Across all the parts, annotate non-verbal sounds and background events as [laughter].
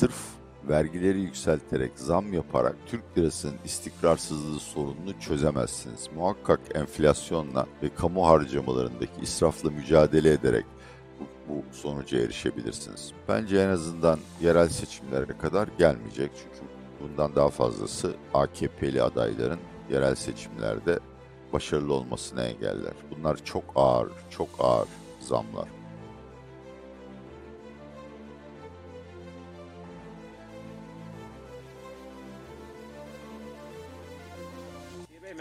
sırf vergileri yükselterek, zam yaparak Türk lirasının istikrarsızlığı sorununu çözemezsiniz. Muhakkak enflasyonla ve kamu harcamalarındaki israfla mücadele ederek bu, bu sonuca erişebilirsiniz. Bence en azından yerel seçimlere kadar gelmeyecek çünkü bundan daha fazlası AKP'li adayların yerel seçimlerde başarılı olmasını engeller. Bunlar çok ağır, çok ağır zamlar.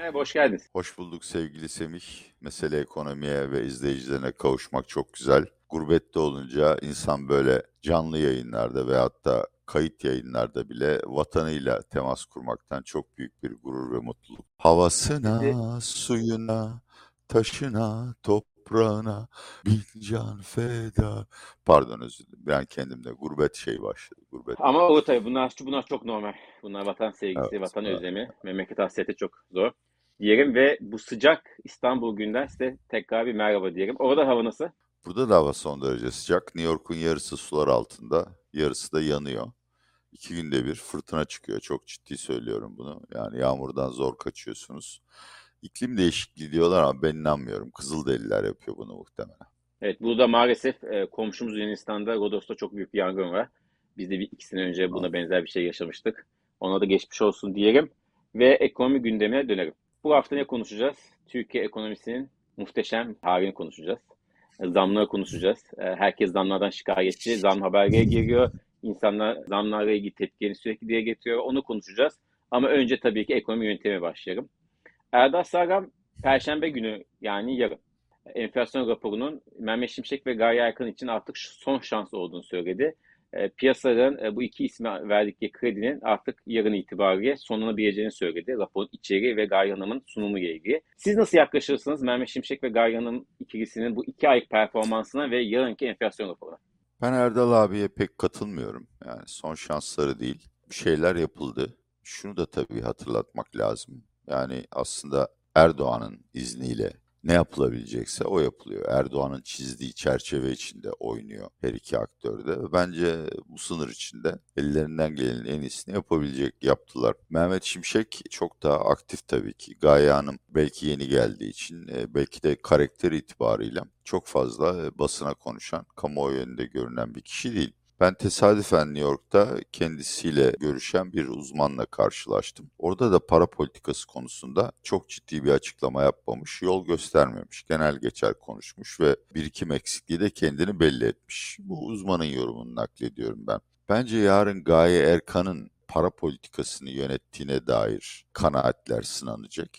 Merhaba, hoş geldiniz. Hoş bulduk sevgili Semih. Mesele ekonomiye ve izleyicilerine kavuşmak çok güzel. Gurbette olunca insan böyle canlı yayınlarda veyahut da kayıt yayınlarda bile vatanıyla temas kurmaktan çok büyük bir gurur ve mutluluk. Havasına, suyuna, taşına, toprağına bin can feda. Pardon özür dilerim. Ben kendimde gurbet şey başladı. Gurbet. Ama o tabii bunlar, bunlar çok normal. Bunlar vatan sevgisi, Evet, vatan evet. özlemi, memleket hasreti çok zor diyelim ve bu sıcak İstanbul günden size tekrar bir merhaba diyelim. Orada hava nasıl? Burada da hava son derece sıcak. New York'un yarısı sular altında, yarısı da yanıyor. İki günde bir fırtına çıkıyor. Çok ciddi söylüyorum bunu. Yani yağmurdan zor kaçıyorsunuz. İklim değişikliği diyorlar ama ben inanmıyorum. Kızılderililer yapıyor bunu muhtemelen. Evet, burada maalesef e, komşumuz Yunanistan'da Rodos'ta çok büyük bir yangın var. Biz de bir iki sene önce buna benzer bir şey yaşamıştık. Ona da geçmiş olsun diyelim ve ekonomi gündemine dönelim. Bu hafta ne konuşacağız? Türkiye ekonomisinin muhteşem halini konuşacağız. Zamları konuşacağız. E, Herkes zamlardan şikayetçi. Zam haberleri geliyor. İnsanlar zamlarla ilgili tepkilerini sürekli dile getiriyor. Onu konuşacağız. Ama önce tabii ki ekonomi yönetimi başlayalım. Erdal Sargam Perşembe günü yani yarın enflasyon raporunun Mehmet Şimşek ve Gaye Erkan için artık son şans olduğunu söyledi. E, piyasaların e, bu iki isme verdikleri kredinin artık yarın itibariyle sonlanabileceğini söyledi. Raporun içeriği ve Gaye Hanım'ın sunumu ile ilgili. Siz nasıl yaklaşırsınız Mehmet Şimşek ve Gaye Hanım ikilisinin bu iki aylık performansına ve yarınki enflasyon raporuna? Ben Erdal abiye pek katılmıyorum. Yani son şansları değil. Bir şeyler yapıldı. Şunu da tabii hatırlatmak lazım. Yani aslında Erdoğan'ın izniyle ne yapılabilecekse o yapılıyor. Erdoğan'ın çizdiği çerçeve içinde oynuyor her iki aktör de. Bence bu sınır içinde ellerinden gelenin en iyisini yapabilecek yaptılar. Mehmet Şimşek çok daha aktif tabii ki. Gaye Hanım belki yeni geldiği için e, belki de karakter itibarıyla çok fazla e, basına konuşan, kamuoyu önünde görünen bir kişi değil. Ben tesadüfen New York'ta kendisiyle görüşen bir uzmanla karşılaştım. Orada da para politikası konusunda çok ciddi bir açıklama yapmamış, yol göstermemiş, genel geçer konuşmuş ve birikim eksikliği de kendini belli etmiş. Bu uzmanın yorumunu naklediyorum ben. Bence yarın Gaye Erkan'ın para politikasını yönettiğine dair kanaatler sınanacak.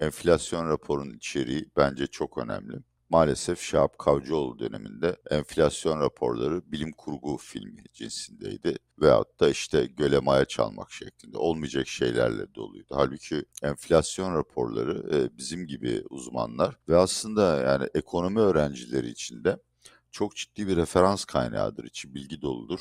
Enflasyon raporunun içeriği bence çok önemli. Maalesef Şahap Kavcıoğlu döneminde enflasyon raporları bilim kurgu filmi cinsindeydi. Veyahut da işte göle maya çalmak şeklinde olmayacak şeylerle doluydu. Halbuki enflasyon raporları e, bizim gibi uzmanlar ve aslında yani ekonomi öğrencileri için de çok ciddi bir referans kaynağıdır, içi bilgi doludur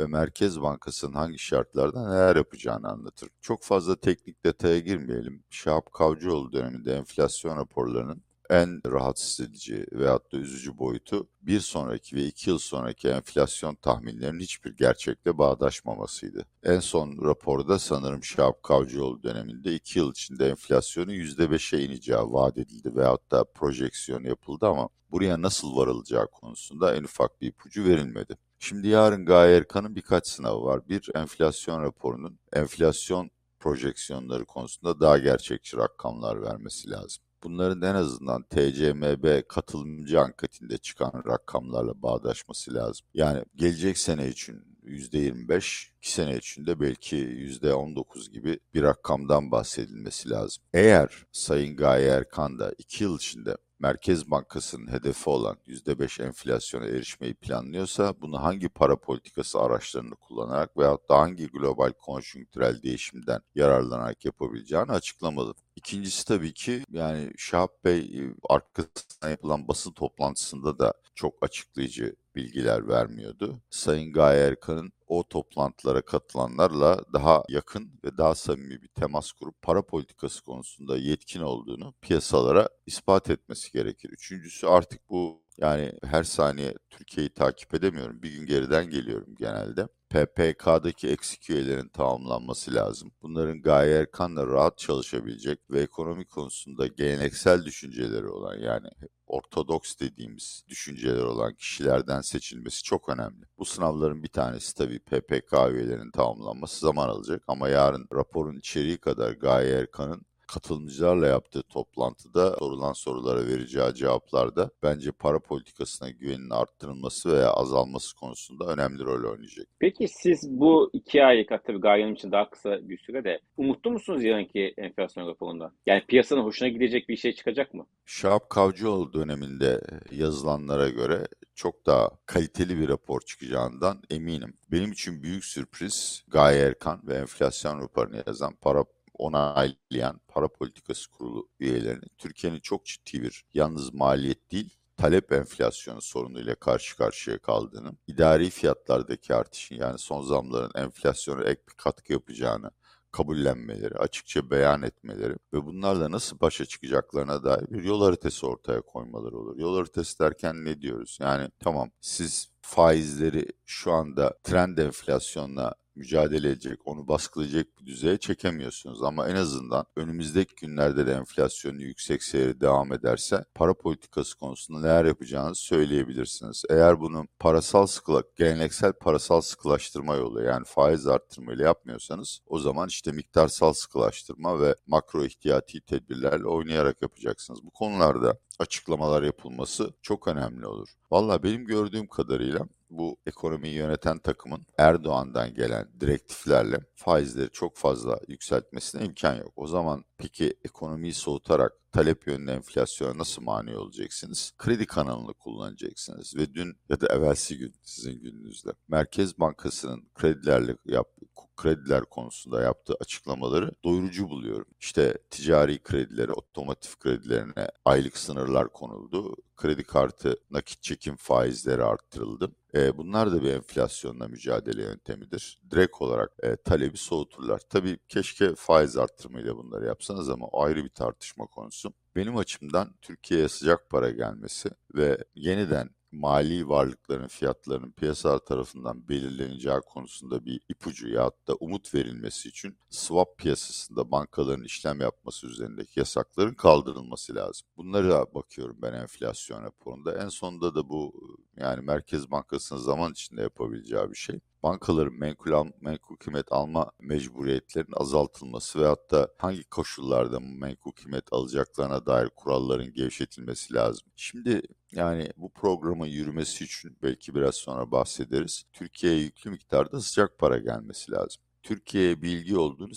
ve Merkez Bankası'nın hangi şartlarda neler yapacağını anlatır. Çok fazla teknik detaya girmeyelim. Şahap Kavcıoğlu döneminde enflasyon raporlarının en rahatsız edici veyahut da üzücü boyutu bir sonraki ve iki yıl sonraki enflasyon tahminlerinin hiçbir gerçekle bağdaşmamasıydı. En son raporda sanırım Şahap Kavcıoğlu döneminde iki yıl içinde enflasyonun %5'e ineceği vaat edildi veyahut da projeksiyon yapıldı ama buraya nasıl varılacağı konusunda en ufak bir ipucu verilmedi. Şimdi yarın Gaye Erkan'ın birkaç sınavı var. Bir enflasyon raporunun enflasyon projeksiyonları konusunda daha gerçekçi rakamlar vermesi lazım. Bunların en azından TCMB katılımcı anketinde çıkan rakamlarla bağdaşması lazım. Yani gelecek sene için %25, iki sene içinde belki %19 gibi bir rakamdan bahsedilmesi lazım. Eğer Sayın Gaye Erkan da iki yıl içinde Merkez Bankası'nın hedefi olan %5 enflasyona erişmeyi planlıyorsa bunu hangi para politikası araçlarını kullanarak veyahut da hangi global konjonktürel değişimden yararlanarak yapabileceğini açıklamalı. İkincisi tabii ki yani Şahap Bey e, arkasından yapılan basın toplantısında da çok açıklayıcı bilgiler vermiyordu. Sayın Gaye Erkan'ın o toplantılara katılanlarla daha yakın ve daha samimi bir temas kurup para politikası konusunda yetkin olduğunu piyasalara ispat etmesi gerekir. Üçüncüsü artık bu yani her saniye Türkiye'yi takip edemiyorum. Bir gün geriden geliyorum genelde. PPK'daki eksik üyelerin tamamlanması lazım. Bunların Gaye Erkan'la rahat çalışabilecek ve ekonomi konusunda geleneksel düşünceleri olan yani ortodoks dediğimiz düşünceler olan kişilerden seçilmesi çok önemli. Bu sınavların bir tanesi tabii PPK üyelerinin tamamlanması zaman alacak ama yarın raporun içeriği kadar Gaye Erkan'ın katılımcılarla yaptığı toplantıda sorulan sorulara vereceği cevaplarda bence para politikasına güvenin arttırılması veya azalması konusunda önemli rol oynayacak. Peki siz bu iki aylık tabii Gaye'nin için daha kısa bir sürede umutlu musunuz yarınki enflasyon raporundan? Yani piyasanın hoşuna gidecek bir şey çıkacak mı? Şahap Kavcıoğlu döneminde yazılanlara göre çok daha kaliteli bir rapor çıkacağından eminim. Benim için büyük sürpriz Gaye Erkan ve enflasyon raporunu yazan para onaylayan para politikası kurulu üyelerinin Türkiye'nin çok ciddi bir yalnız maliyet değil talep enflasyonu sorunuyla karşı karşıya kaldığını, idari fiyatlardaki artışın yani son zamların enflasyona ek bir katkı yapacağını kabullenmeleri, açıkça beyan etmeleri ve bunlarla nasıl başa çıkacaklarına dair bir yol haritası ortaya koymaları olur. Yol haritası derken ne diyoruz? Yani tamam siz faizleri şu anda trend enflasyonla mücadele edecek, onu baskılayacak bir düzeye çekemiyorsunuz. Ama en azından önümüzdeki günlerde de enflasyonun yüksek seyri devam ederse para politikası konusunda neler yapacağınızı söyleyebilirsiniz. Eğer bunu parasal sıkıla, geleneksel parasal sıkılaştırma yolu yani faiz arttırmayla yapmıyorsanız o zaman işte miktarsal sıkılaştırma ve makro ihtiyati tedbirlerle oynayarak yapacaksınız. Bu konularda açıklamalar yapılması çok önemli olur. Valla benim gördüğüm kadarıyla bu ekonomiyi yöneten takımın Erdoğan'dan gelen direktiflerle faizleri çok fazla yükseltmesine imkan yok. O zaman peki ekonomiyi soğutarak talep yönlü enflasyona nasıl mani olacaksınız? Kredi kanalını kullanacaksınız ve dün ya da evvelsi gün sizin gününüzde Merkez Bankası'nın kredilerle yap, krediler konusunda yaptığı açıklamaları doyurucu buluyorum. İşte ticari kredileri, otomotiv kredilerine aylık sınırlar konuldu. Kredi kartı nakit çekim faizleri arttırıldı. E, bunlar da bir enflasyonla mücadele yöntemidir. Direkt olarak e, talebi soğuturlar. Tabii keşke faiz arttırmayla bunları yapsanız ama ayrı bir tartışma konusu. Benim açımdan Türkiye'ye sıcak para gelmesi ve yeniden mali varlıkların fiyatlarının piyasalar tarafından belirleneceği konusunda bir ipucu ya da umut verilmesi için swap piyasasında bankaların işlem yapması üzerindeki yasakların kaldırılması lazım. Bunlara bakıyorum ben enflasyon raporunda. En sonunda da bu yani Merkez Bankası'nın zaman içinde yapabileceği bir şey bankaların menkul, al, menkul kıymet alma mecburiyetlerinin azaltılması ve hatta hangi koşullarda menkul kıymet alacaklarına dair kuralların gevşetilmesi lazım. Şimdi yani bu programın yürümesi için belki biraz sonra bahsederiz. Türkiye'ye yüklü miktarda sıcak para gelmesi lazım. Türkiye'ye bilgi olduğunu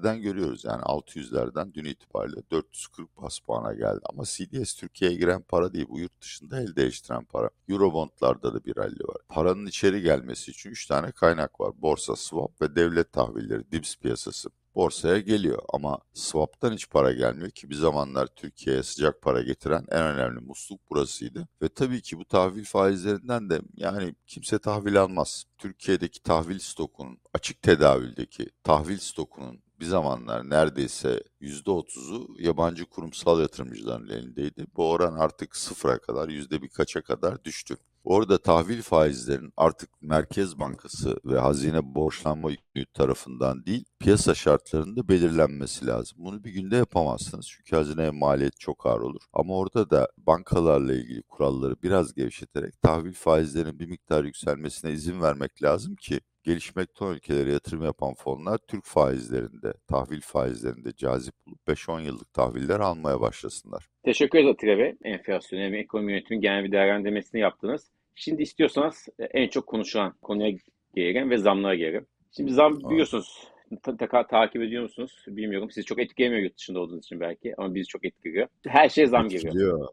CDS'lerden görüyoruz. Yani 600'lerden dün itibariyle 440 bas puana geldi. Ama CDS Türkiye'ye giren para değil. Bu yurt dışında el değiştiren para. Eurobondlarda da bir rally var. Paranın içeri gelmesi için 3 tane kaynak var. Borsa, swap ve devlet tahvilleri, DIPS piyasası borsaya geliyor ama swap'tan hiç para gelmiyor ki bir zamanlar Türkiye'ye sıcak para getiren en önemli musluk burasıydı. Ve tabii ki bu tahvil faizlerinden de yani kimse tahvil almaz. Türkiye'deki tahvil stokunun, açık tedavüldeki tahvil stokunun bir zamanlar neredeyse %30'u yabancı kurumsal yatırımcıların elindeydi. Bu oran artık sıfıra kadar, yüzde birkaça kadar düştü. Orada tahvil faizlerin artık Merkez Bankası ve hazine borçlanma yükü tarafından değil, piyasa şartlarında belirlenmesi lazım. Bunu bir günde yapamazsınız çünkü hazineye maliyet çok ağır olur. Ama orada da bankalarla ilgili kuralları biraz gevşeterek tahvil faizlerinin bir miktar yükselmesine izin vermek lazım ki gelişmekte olan ülkelere yatırım yapan fonlar Türk faizlerinde, tahvil faizlerinde cazip bulup 5-10 yıllık tahviller almaya başlasınlar. Teşekkür ederiz Atilla Bey. Enflasyon ve ekonomi yönetimi genel bir değerlendirmesini yaptınız. Şimdi istiyorsanız e, en çok konuşulan konuya gelelim ve zamlara gelelim. Şimdi zam biliyorsunuz ta, ta, takip ediyor musunuz? Bilmiyorum. Sizi çok etkilemiyor yurt dışında olduğunuz için belki ama bizi çok etkiliyor. Her şey zam etkiliyor. geliyor.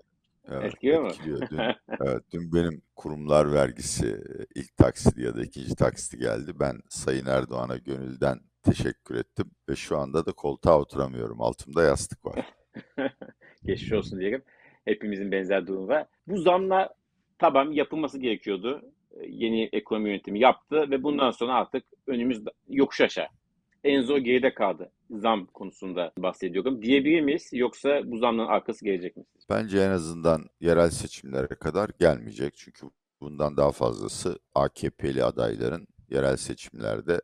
Evet, Etkiliyor mu? etkiliyor. Dün, [laughs] evet, dün benim kurumlar vergisi ilk taksidi ya da ikinci taksidi geldi. Ben Sayın Erdoğan'a gönülden teşekkür ettim ve şu anda da koltuğa oturamıyorum. Altımda yastık var. [laughs] Geçmiş olsun diyelim. Hepimizin benzer durumu var. Bu zamla tamam yapılması gerekiyordu. Yeni ekonomi yönetimi yaptı ve bundan sonra artık önümüz yokuş aşağı. En zor geride kaldı zam konusunda bahsediyorum. Diyebilir miyiz yoksa bu zamların arkası gelecek mi? Bence en azından yerel seçimlere kadar gelmeyecek. Çünkü bundan daha fazlası AKP'li adayların yerel seçimlerde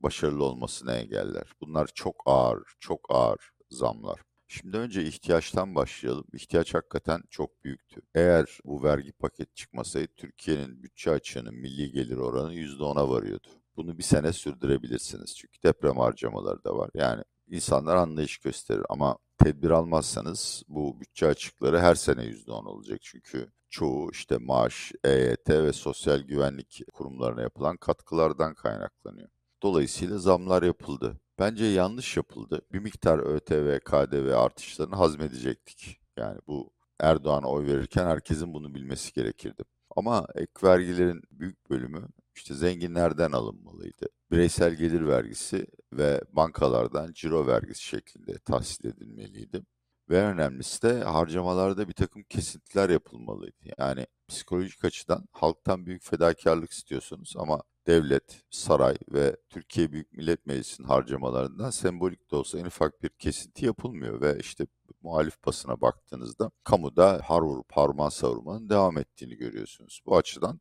başarılı olmasını engeller. Bunlar çok ağır, çok ağır zamlar. Şimdi önce ihtiyaçtan başlayalım. İhtiyaç hakikaten çok büyüktü. Eğer bu vergi paket çıkmasaydı Türkiye'nin bütçe açığının milli gelir oranı %10'a varıyordu. Bunu bir sene sürdürebilirsiniz. Çünkü deprem harcamaları da var. Yani insanlar anlayış gösterir ama tedbir almazsanız bu bütçe açıkları her sene %10 olacak. Çünkü çoğu işte maaş, EYT ve sosyal güvenlik kurumlarına yapılan katkılardan kaynaklanıyor. Dolayısıyla zamlar yapıldı. Bence yanlış yapıldı. Bir miktar ÖTV, KDV artışlarını hazmedecektik. Yani bu Erdoğan'a oy verirken herkesin bunu bilmesi gerekirdi. Ama ek vergilerin büyük bölümü işte zenginlerden alınmalıydı. Bireysel gelir vergisi ve bankalardan ciro vergisi şeklinde tahsil edilmeliydi. Ve en önemlisi de harcamalarda bir takım kesintiler yapılmalıydı. Yani psikolojik açıdan halktan büyük fedakarlık istiyorsunuz ama devlet, saray ve Türkiye Büyük Millet Meclisi'nin harcamalarından sembolik de olsa en ufak bir kesinti yapılmıyor ve işte muhalif basına baktığınızda kamuda har vurup harman savurmanın devam ettiğini görüyorsunuz. Bu açıdan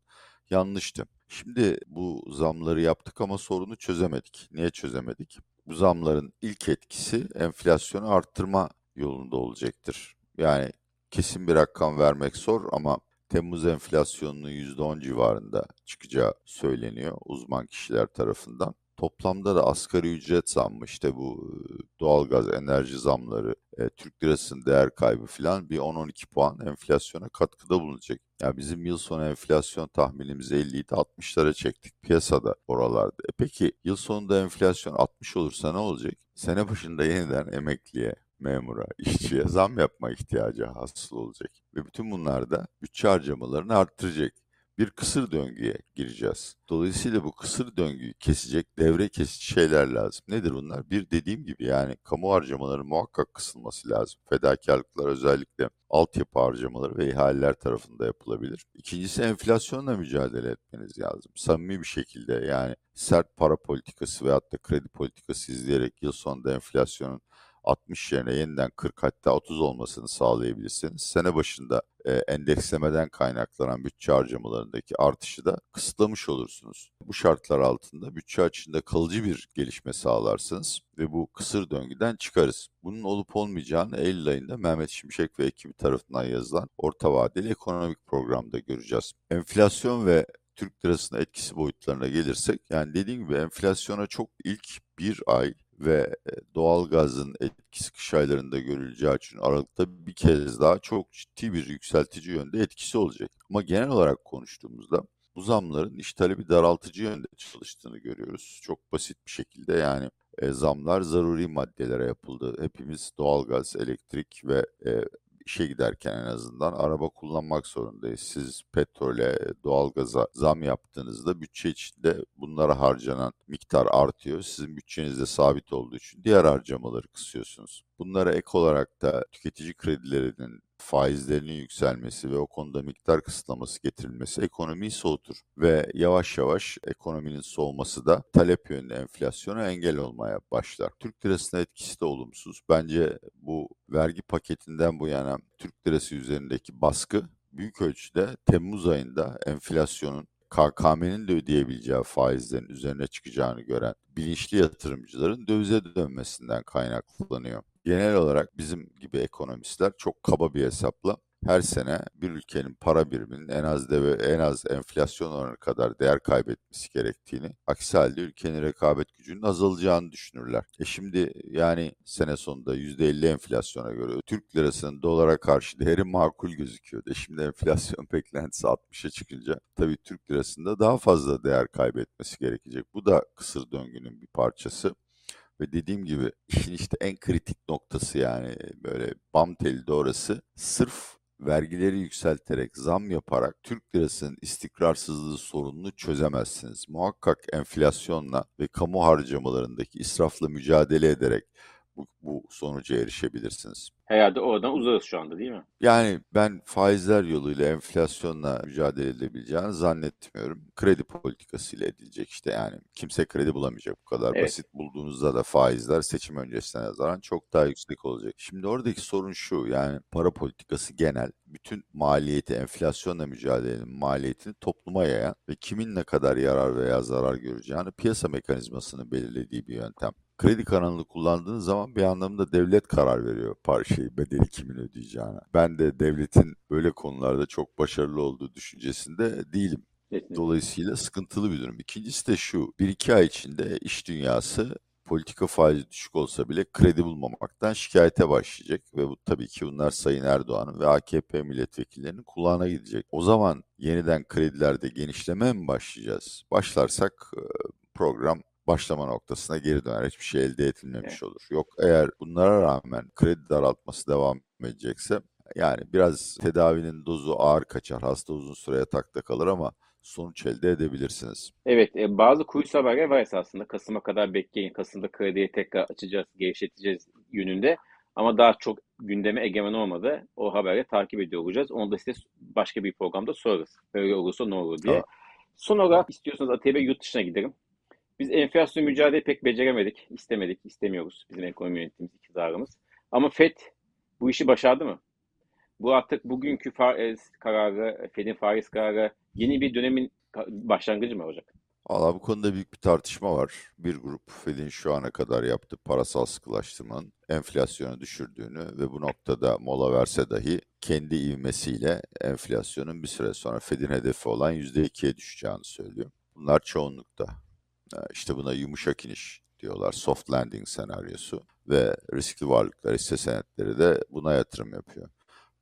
yanlıştı. Şimdi bu zamları yaptık ama sorunu çözemedik. Niye çözemedik? Bu zamların ilk etkisi enflasyonu arttırma yolunda olacaktır. Yani kesin bir rakam vermek zor ama Temmuz enflasyonunun %10 civarında çıkacağı söyleniyor uzman kişiler tarafından. Toplamda da asgari ücret zammı işte bu doğalgaz enerji zamları, e, Türk lirasının değer kaybı filan bir 10-12 puan enflasyona katkıda bulunacak. Ya yani bizim yıl sonu enflasyon tahminimiz 50 idi 60'lara çektik piyasada oralarda. E peki yıl sonunda enflasyon 60 olursa ne olacak? Sene başında yeniden emekliye, memura, [laughs] işçiye zam yapma ihtiyacı hasıl olacak. Ve bütün bunlar da bütçe harcamalarını arttıracak. Bir kısır döngüye gireceğiz. Dolayısıyla bu kısır döngüyü kesecek, devre kesici şeyler lazım. Nedir bunlar? Bir dediğim gibi yani kamu harcamaları muhakkak kısılması lazım. Fedakarlıklar özellikle altyapı harcamaları ve ihaleler tarafında yapılabilir. İkincisi enflasyonla mücadele etmeniz lazım. Samimi bir şekilde yani sert para politikası veyahut da kredi politikası izleyerek yıl sonunda enflasyonun 60 yerine yeniden 40 hatta 30 olmasını sağlayabilirsiniz. Sene başında e, endekslemeden kaynaklanan bütçe harcamalarındaki artışı da kısıtlamış olursunuz. Bu şartlar altında bütçe açığında kalıcı bir gelişme sağlarsınız ve bu kısır döngüden çıkarız. Bunun olup olmayacağını Eylül ayında Mehmet Şimşek ve ekibi tarafından yazılan orta vadeli ekonomik programda göreceğiz. Enflasyon ve Türk lirasının etkisi boyutlarına gelirsek, yani dediğim gibi enflasyona çok ilk bir ay ve doğalgazın etkisi kış aylarında görüleceği için Aralık'ta bir kez daha çok ciddi bir yükseltici yönde etkisi olacak. Ama genel olarak konuştuğumuzda bu zamların iş talebi daraltıcı yönde çalıştığını görüyoruz. Çok basit bir şekilde yani e, zamlar zaruri maddelere yapıldı. Hepimiz doğalgaz, elektrik ve e, işe giderken en azından araba kullanmak zorundayız. Siz petrole, doğalgaza zam yaptığınızda bütçe içinde bunlara harcanan miktar artıyor. Sizin bütçeniz de sabit olduğu için diğer harcamaları kısıyorsunuz. Bunlara ek olarak da tüketici kredilerinin faizlerinin yükselmesi ve o konuda miktar kısıtlaması getirilmesi ekonomiyi soğutur ve yavaş yavaş ekonominin soğuması da talep yönlü enflasyona engel olmaya başlar. Türk lirasına etkisi de olumsuz. Bence bu vergi paketinden bu yana Türk lirası üzerindeki baskı büyük ölçüde Temmuz ayında enflasyonun KKM'nin de ödeyebileceği faizlerin üzerine çıkacağını gören bilinçli yatırımcıların dövize dönmesinden kaynaklanıyor. Genel olarak bizim gibi ekonomistler çok kaba bir hesapla her sene bir ülkenin para biriminin en az deve, en az enflasyon oranı kadar değer kaybetmesi gerektiğini, aksi halde ülkenin rekabet gücünün azalacağını düşünürler. E şimdi yani sene sonunda %50 enflasyona göre Türk lirasının dolara karşı değeri makul gözüküyordu. E şimdi enflasyon [laughs] beklentisi 60'a çıkınca tabii Türk lirasında daha fazla değer kaybetmesi gerekecek. Bu da kısır döngünün bir parçası. Ve dediğim gibi işin işte en kritik noktası yani böyle bam teli de. Sırf vergileri yükselterek, zam yaparak Türk lirasının istikrarsızlığı sorununu çözemezsiniz. Muhakkak enflasyonla ve kamu harcamalarındaki israfla mücadele ederek bu, bu sonuca erişebilirsiniz. Herhalde oradan uzarız şu anda değil mi? Yani ben faizler yoluyla enflasyonla mücadele edebileceğini zannetmiyorum. Kredi politikasıyla edilecek işte yani kimse kredi bulamayacak bu kadar Evet. basit bulduğunuzda da faizler seçim öncesine nazaran çok daha yüksek olacak. Şimdi oradaki sorun şu yani para politikası genel bütün maliyeti enflasyonla mücadelenin maliyetini topluma yayan ve kimin ne kadar yarar veya zarar göreceğini piyasa mekanizmasını belirlediği bir yöntem. Kredi kanalını kullandığınız zaman bir anlamda devlet karar veriyor parçayı, bedeli kimin ödeyeceğine. Ben de devletin böyle konularda çok başarılı olduğu düşüncesinde değilim. Dolayısıyla sıkıntılı bir durum. İkincisi de şu, bir iki ay içinde iş dünyası politika faizi düşük olsa bile kredi bulmamaktan şikayete başlayacak ve bu tabii ki bunlar Sayın Erdoğan'ın ve AKP milletvekillerinin kulağına gidecek. O zaman yeniden kredilerde genişleme mi başlayacağız? Başlarsak program başlama noktasına geri döner. Hiçbir şey elde edilmemiş Evet. olur. Yok eğer bunlara rağmen kredi daraltması devam edecekse yani biraz tedavinin dozu ağır kaçar. Hasta uzun süre yatakta kalır ama sonuç elde edebilirsiniz. Evet, e, bazı kulis haberler var esasında. Kasım'a kadar bekleyin. Kasım'da krediyi tekrar açacağız, gevşeteceğiz yönünde. Ama daha çok gündeme egemen olmadı. O haberi takip ediyor olacağız. Onu da size başka bir programda sorarız. Öyle olursa ne olur diye. Tamam. Son olarak istiyorsanız Bey yurt dışına gidelim. Biz enflasyon mücadele pek beceremedik. istemedik, istemiyoruz. Bizim ekonomi yönetimimiz, iktidarımız. Ama FED bu işi başardı mı? Bu artık bugünkü faiz kararı, Fed'in faiz kararı yeni bir dönemin başlangıcı mı olacak? Valla bu konuda büyük bir tartışma var. Bir grup Fed'in şu ana kadar yaptığı parasal sıkılaştırmanın enflasyonu düşürdüğünü ve bu noktada mola verse dahi kendi ivmesiyle enflasyonun bir süre sonra Fed'in hedefi olan %2'ye düşeceğini söylüyor. Bunlar çoğunlukta. Ee, İşte buna yumuşak iniş diyorlar. Soft landing senaryosu ve riskli varlıklar hisse senetleri de buna yatırım yapıyor.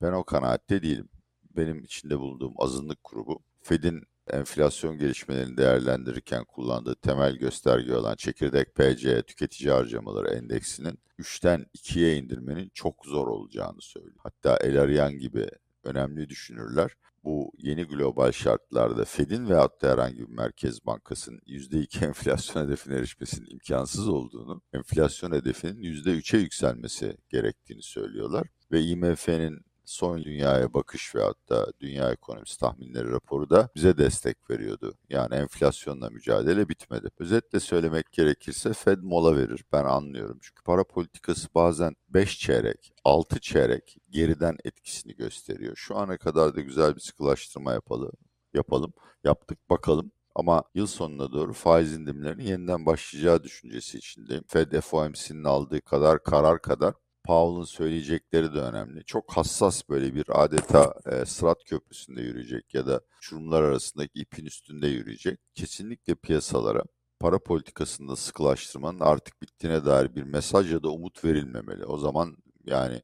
Ben o kanaatte değilim. Benim içinde bulunduğum azınlık grubu Fed'in enflasyon gelişmelerini değerlendirirken kullandığı temel gösterge olan çekirdek PC tüketici harcamaları endeksinin 3'ten 2'ye indirmenin çok zor olacağını söylüyor. Hatta El Arian gibi önemli düşünürler bu yeni global şartlarda Fed'in veyahut da herhangi bir merkez bankasının %2 [laughs] enflasyon hedefine erişmesinin imkansız olduğunu, enflasyon hedefinin %3'e yükselmesi gerektiğini söylüyorlar. Ve IMF'nin son dünyaya bakış veyahut da dünya ekonomisi tahminleri raporu da bize destek veriyordu. Yani enflasyonla mücadele bitmedi. Özetle söylemek gerekirse Fed mola verir. Ben anlıyorum. Çünkü para politikası bazen 5 çeyrek, 6 çeyrek geriden etkisini gösteriyor. Şu ana kadar da güzel bir sıkılaştırma yapalım. Yapalım. Yaptık bakalım. Ama yıl sonuna doğru faiz indirimlerinin yeniden başlayacağı düşüncesi içindeyim. Fed FOMC'nin aldığı kadar karar kadar Powell'ın söyleyecekleri de önemli. Çok hassas böyle bir adeta e, Sırat Köprüsü'nde yürüyecek ya da uçurumlar arasındaki ipin üstünde yürüyecek. Kesinlikle piyasalara para politikasında sıkılaştırmanın artık bittiğine dair bir mesaj ya da umut verilmemeli. O zaman yani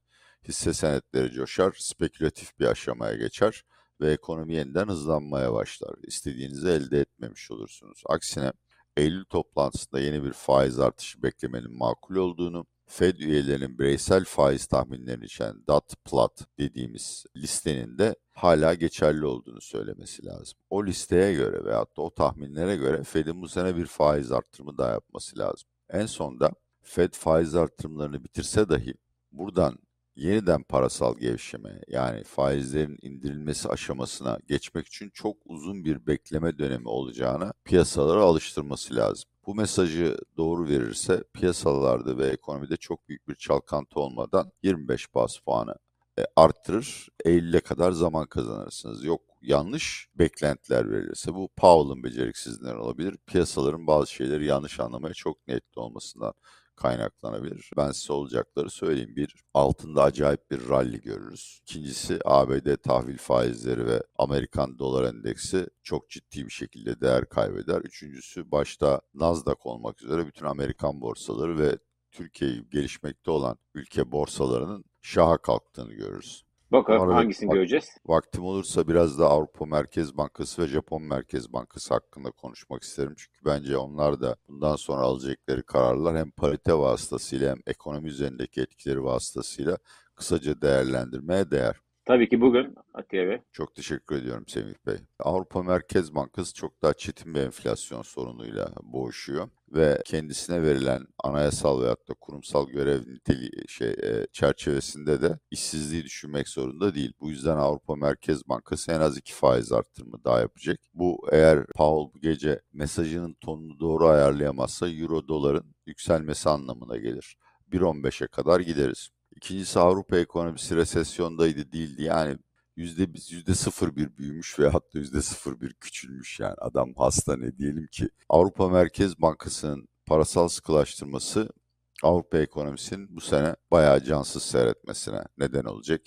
hisse senetleri coşar, spekülatif bir aşamaya geçer ve ekonomi yeniden hızlanmaya başlar. İstediğinizi elde etmemiş olursunuz. Aksine Eylül toplantısında yeni bir faiz artışı beklemenin makul olduğunu, Fed üyelerinin bireysel faiz tahminlerini içeren dot plot dediğimiz listenin de hala geçerli olduğunu söylemesi lazım. O listeye göre veyahut da o tahminlere göre Fed'in bu sene bir faiz artırımı daha yapması lazım. En sonda Fed faiz artırımlarını bitirse dahi buradan yeniden parasal gevşeme yani faizlerin indirilmesi aşamasına geçmek için çok uzun bir bekleme dönemi olacağını piyasalara alıştırması lazım. Bu mesajı doğru verirse piyasalarda ve ekonomide çok büyük bir çalkantı olmadan 25 bas puanı e, arttırır. Eylül'e kadar zaman kazanırsınız. Yok yanlış beklentiler verilirse bu Powell'ın beceriksizliğinden olabilir. Piyasaların bazı şeyleri yanlış anlamaya çok niyetli olmasından kaynaklanabilir. Ben size olacakları söyleyeyim. Bir, altında acayip bir rally görürüz. İkincisi ABD tahvil faizleri ve Amerikan dolar endeksi çok ciddi bir şekilde değer kaybeder. Üçüncüsü başta Nasdaq olmak üzere bütün Amerikan borsaları ve Türkiye gibi gelişmekte olan ülke borsalarının şaha kalktığını görürüz. Bakalım hangisini göreceğiz? Vaktim olursa biraz da Avrupa Merkez Bankası ve Japon Merkez Bankası hakkında konuşmak isterim. Çünkü bence onlar da bundan sonra alacakları kararlar hem parite vasıtasıyla hem ekonomi üzerindeki etkileri vasıtasıyla kısaca değerlendirmeye değer. Tabii ki bugün Atiye Bey. Çok teşekkür ediyorum Semih Bey. Avrupa Merkez Bankası çok daha çetin bir enflasyon sorunuyla boğuşuyor ve kendisine verilen anayasal veyahut da kurumsal görev niteliği şey e, çerçevesinde de işsizliği düşünmek zorunda değil. Bu yüzden Avrupa Merkez Bankası en az iki faiz arttırımı daha yapacak. Bu eğer Powell bu gece mesajının tonunu doğru ayarlayamazsa euro doların yükselmesi anlamına gelir. 1.15'e kadar gideriz. İkincisi Avrupa ekonomisi resesyondaydı değildi. Yani yüzde yüzde sıfır bir büyümüş ve hatta yüzde sıfır bir küçülmüş yani adam hasta ne diyelim ki. Avrupa Merkez Bankası'nın parasal sıkılaştırması Avrupa ekonomisinin bu sene bayağı cansız seyretmesine neden olacak.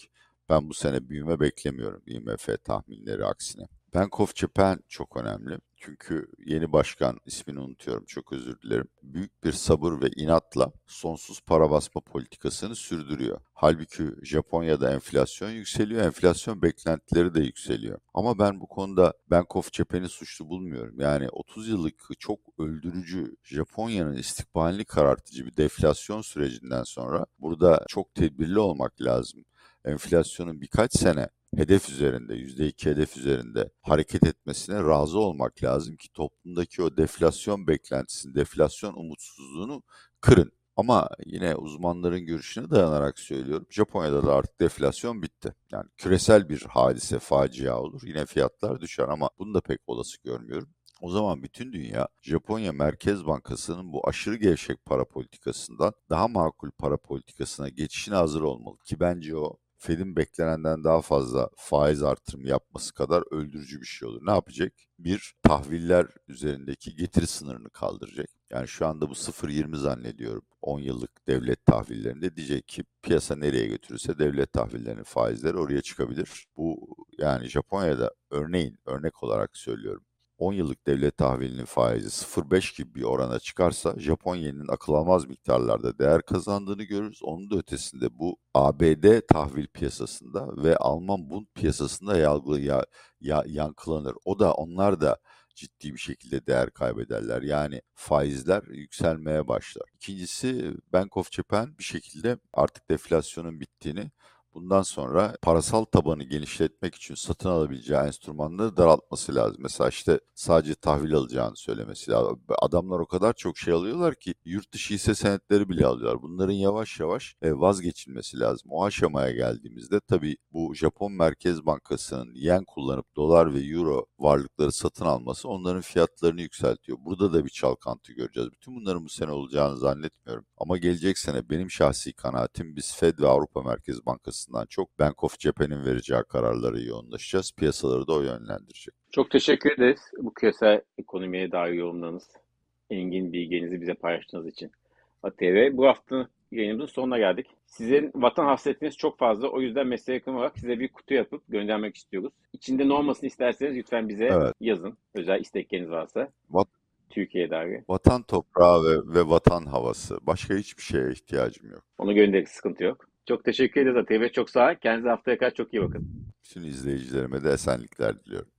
Ben bu sene büyüme beklemiyorum IMF tahminleri aksine. Bank of Japan çok önemli. Çünkü yeni başkan ismini unutuyorum çok özür dilerim. Büyük bir sabır ve inatla sonsuz para basma politikasını sürdürüyor. Halbuki Japonya'da enflasyon yükseliyor. Enflasyon beklentileri de yükseliyor. Ama ben bu konuda Bank of Japan'i suçlu bulmuyorum. Yani 30 yıllık çok öldürücü Japonya'nın istikbalini karartıcı bir deflasyon sürecinden sonra burada çok tedbirli olmak lazım. Enflasyonun birkaç sene hedef üzerinde, %2 hedef üzerinde hareket etmesine razı olmak lazım ki toplumdaki o deflasyon beklentisini, deflasyon umutsuzluğunu kırın. Ama yine uzmanların görüşüne dayanarak söylüyorum. Japonya'da da artık deflasyon bitti. Yani küresel bir hadise, facia olur. Yine fiyatlar düşer ama bunu da pek olası görmüyorum. O zaman bütün dünya Japonya Merkez Bankası'nın bu aşırı gevşek para politikasından daha makul para politikasına geçişine hazır olmalı. Ki bence o Fed'in beklenenden daha fazla faiz artırımı yapması kadar öldürücü bir şey olur. Ne yapacak? Bir, tahviller üzerindeki getiri sınırını kaldıracak. Yani şu anda bu 0.20 zannediyorum 10 yıllık devlet tahvillerinde diyecek ki piyasa nereye götürürse devlet tahvillerinin faizleri oraya çıkabilir. Bu yani Japonya'da örneğin örnek olarak söylüyorum 10 yıllık devlet tahvilinin faizi 0.5 gibi bir orana çıkarsa Japonya'nın akıl almaz miktarlarda değer kazandığını görürüz. Onun da ötesinde bu ABD tahvil piyasasında ve Alman Bund piyasasında yalgı, ya, ya, yankılanır. O da onlar da ciddi bir şekilde değer kaybederler. Yani faizler yükselmeye başlar. İkincisi Bank of Japan bir şekilde artık deflasyonun bittiğini bundan sonra parasal tabanı genişletmek için satın alabileceği enstrümanları daraltması lazım. Mesela işte sadece tahvil alacağını söylemesi lazım. Adamlar o kadar çok şey alıyorlar ki yurt dışı hisse senetleri bile alıyorlar. Bunların yavaş yavaş e, vazgeçilmesi lazım. O aşamaya geldiğimizde tabii bu Japon Merkez Bankası'nın yen kullanıp dolar ve euro varlıkları satın alması onların fiyatlarını yükseltiyor. Burada da bir çalkantı göreceğiz. Bütün bunların bu sene olacağını zannetmiyorum. Ama gelecek sene benim şahsi kanaatim biz Fed ve Avrupa Merkez Bankası açısından çok Bank of Japan'in vereceği kararları yoğunlaşacağız. Piyasaları da o yönlendirecek. Çok teşekkür ederiz bu küresel ekonomiye dair yorumlarınız, engin bilginizi bize paylaştığınız için. ATV bu hafta yayınımızın sonuna geldik. Sizin vatan hasretiniz çok fazla. O yüzden mesleğe yakın olarak size bir kutu yapıp göndermek istiyoruz. İçinde ne olmasını isterseniz lütfen bize evet. yazın. Özel istekleriniz varsa. Vat Türkiye'ye dair. Vatan toprağı ve, ve vatan havası. Başka hiçbir şeye ihtiyacım yok. Onu gönderin, sıkıntı yok. Çok teşekkür ederiz Atiye Bey. Çok sağ ol. Kendinize haftaya kadar çok iyi bakın. Bütün izleyicilerime de esenlikler diliyorum.